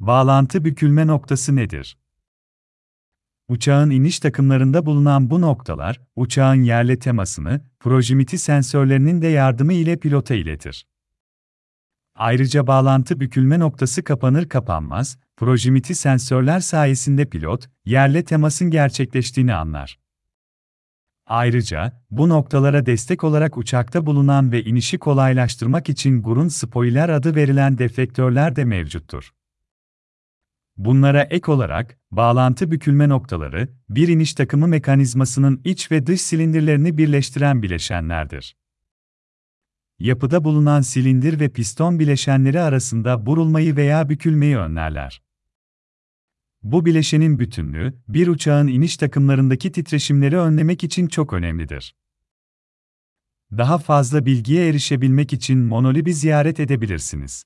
Bağlantı bükülme noktası nedir? Uçağın iniş takımlarında bulunan bu noktalar, uçağın yerle temasını, projimiti sensörlerinin de yardımı ile pilota iletir. Ayrıca bağlantı bükülme noktası kapanır kapanmaz, projimiti sensörler sayesinde pilot, yerle temasın gerçekleştiğini anlar. Ayrıca, bu noktalara destek olarak uçakta bulunan ve inişi kolaylaştırmak için gurun spoiler adı verilen deflektörler de mevcuttur. Bunlara ek olarak, bağlantı bükülme noktaları, bir iniş takımı mekanizmasının iç ve dış silindirlerini birleştiren bileşenlerdir. Yapıda bulunan silindir ve piston bileşenleri arasında burulmayı veya bükülmeyi önlerler. Bu bileşenin bütünlüğü, bir uçağın iniş takımlarındaki titreşimleri önlemek için çok önemlidir. Daha fazla bilgiye erişebilmek için Monolib'i ziyaret edebilirsiniz.